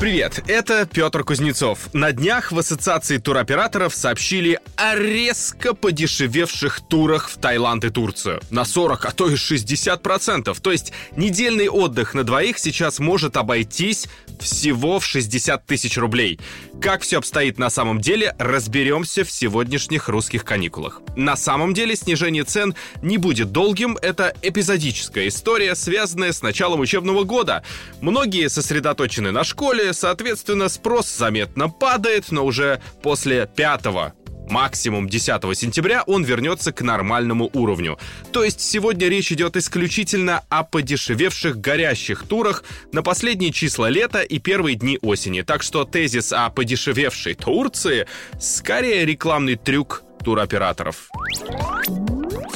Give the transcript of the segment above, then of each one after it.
Привет, это Петр Кузнецов. На днях в Ассоциации туроператоров сообщили о резко подешевевших турах в Таиланд и Турцию. На 40, а то и 60%. То есть недельный отдых на двоих сейчас может обойтись всего в 60 тысяч рублей. Как все обстоит на самом деле, разберемся в сегодняшних русских каникулах. На самом деле снижение цен не будет долгим, это эпизодическая история, связанная с началом учебного года. Многие сосредоточены на школе, соответственно, спрос заметно падает, но уже после пятого максимум 10 сентября он вернется к нормальному уровню. То есть сегодня речь идет исключительно о подешевевших горящих турах на последние числа лета и первые дни осени. Так что тезис о подешевевшей Турции скорее рекламный трюк туроператоров.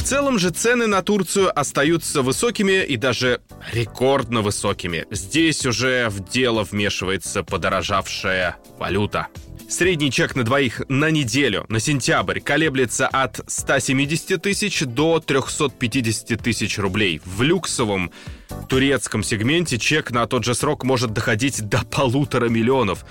Целом же цены на Турцию остаются высокими и даже рекордно высокими. Здесь уже в дело вмешивается подорожавшая валюта. Средний чек на двоих на неделю на сентябрь колеблется от 170 тысяч до 350 тысяч рублей. В люксовом турецком сегменте чек на тот же срок может доходить до полутора миллионов.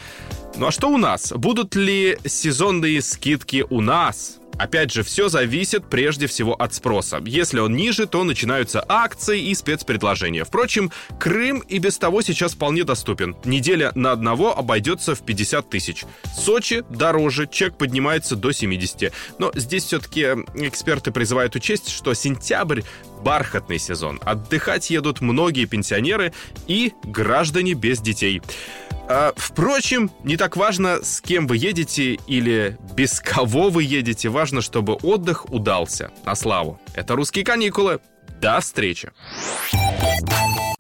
Ну а что у нас? Будут ли сезонные скидки у нас? Опять же, все зависит прежде всего от спроса. Если он ниже, то начинаются акции и спецпредложения. Впрочем, Крым и без того сейчас вполне доступен. Неделя на одного обойдется в 50 тысяч. Сочи дороже, чек поднимается до 70. Но здесь все-таки эксперты призывают учесть, что сентябрь бархатный сезон. Отдыхать едут многие пенсионеры и граждане без детей. А, впрочем, не так важно, с кем вы едете или без кого вы едете. Важно, чтобы отдых удался. На славу. Это «Русские каникулы». До встречи.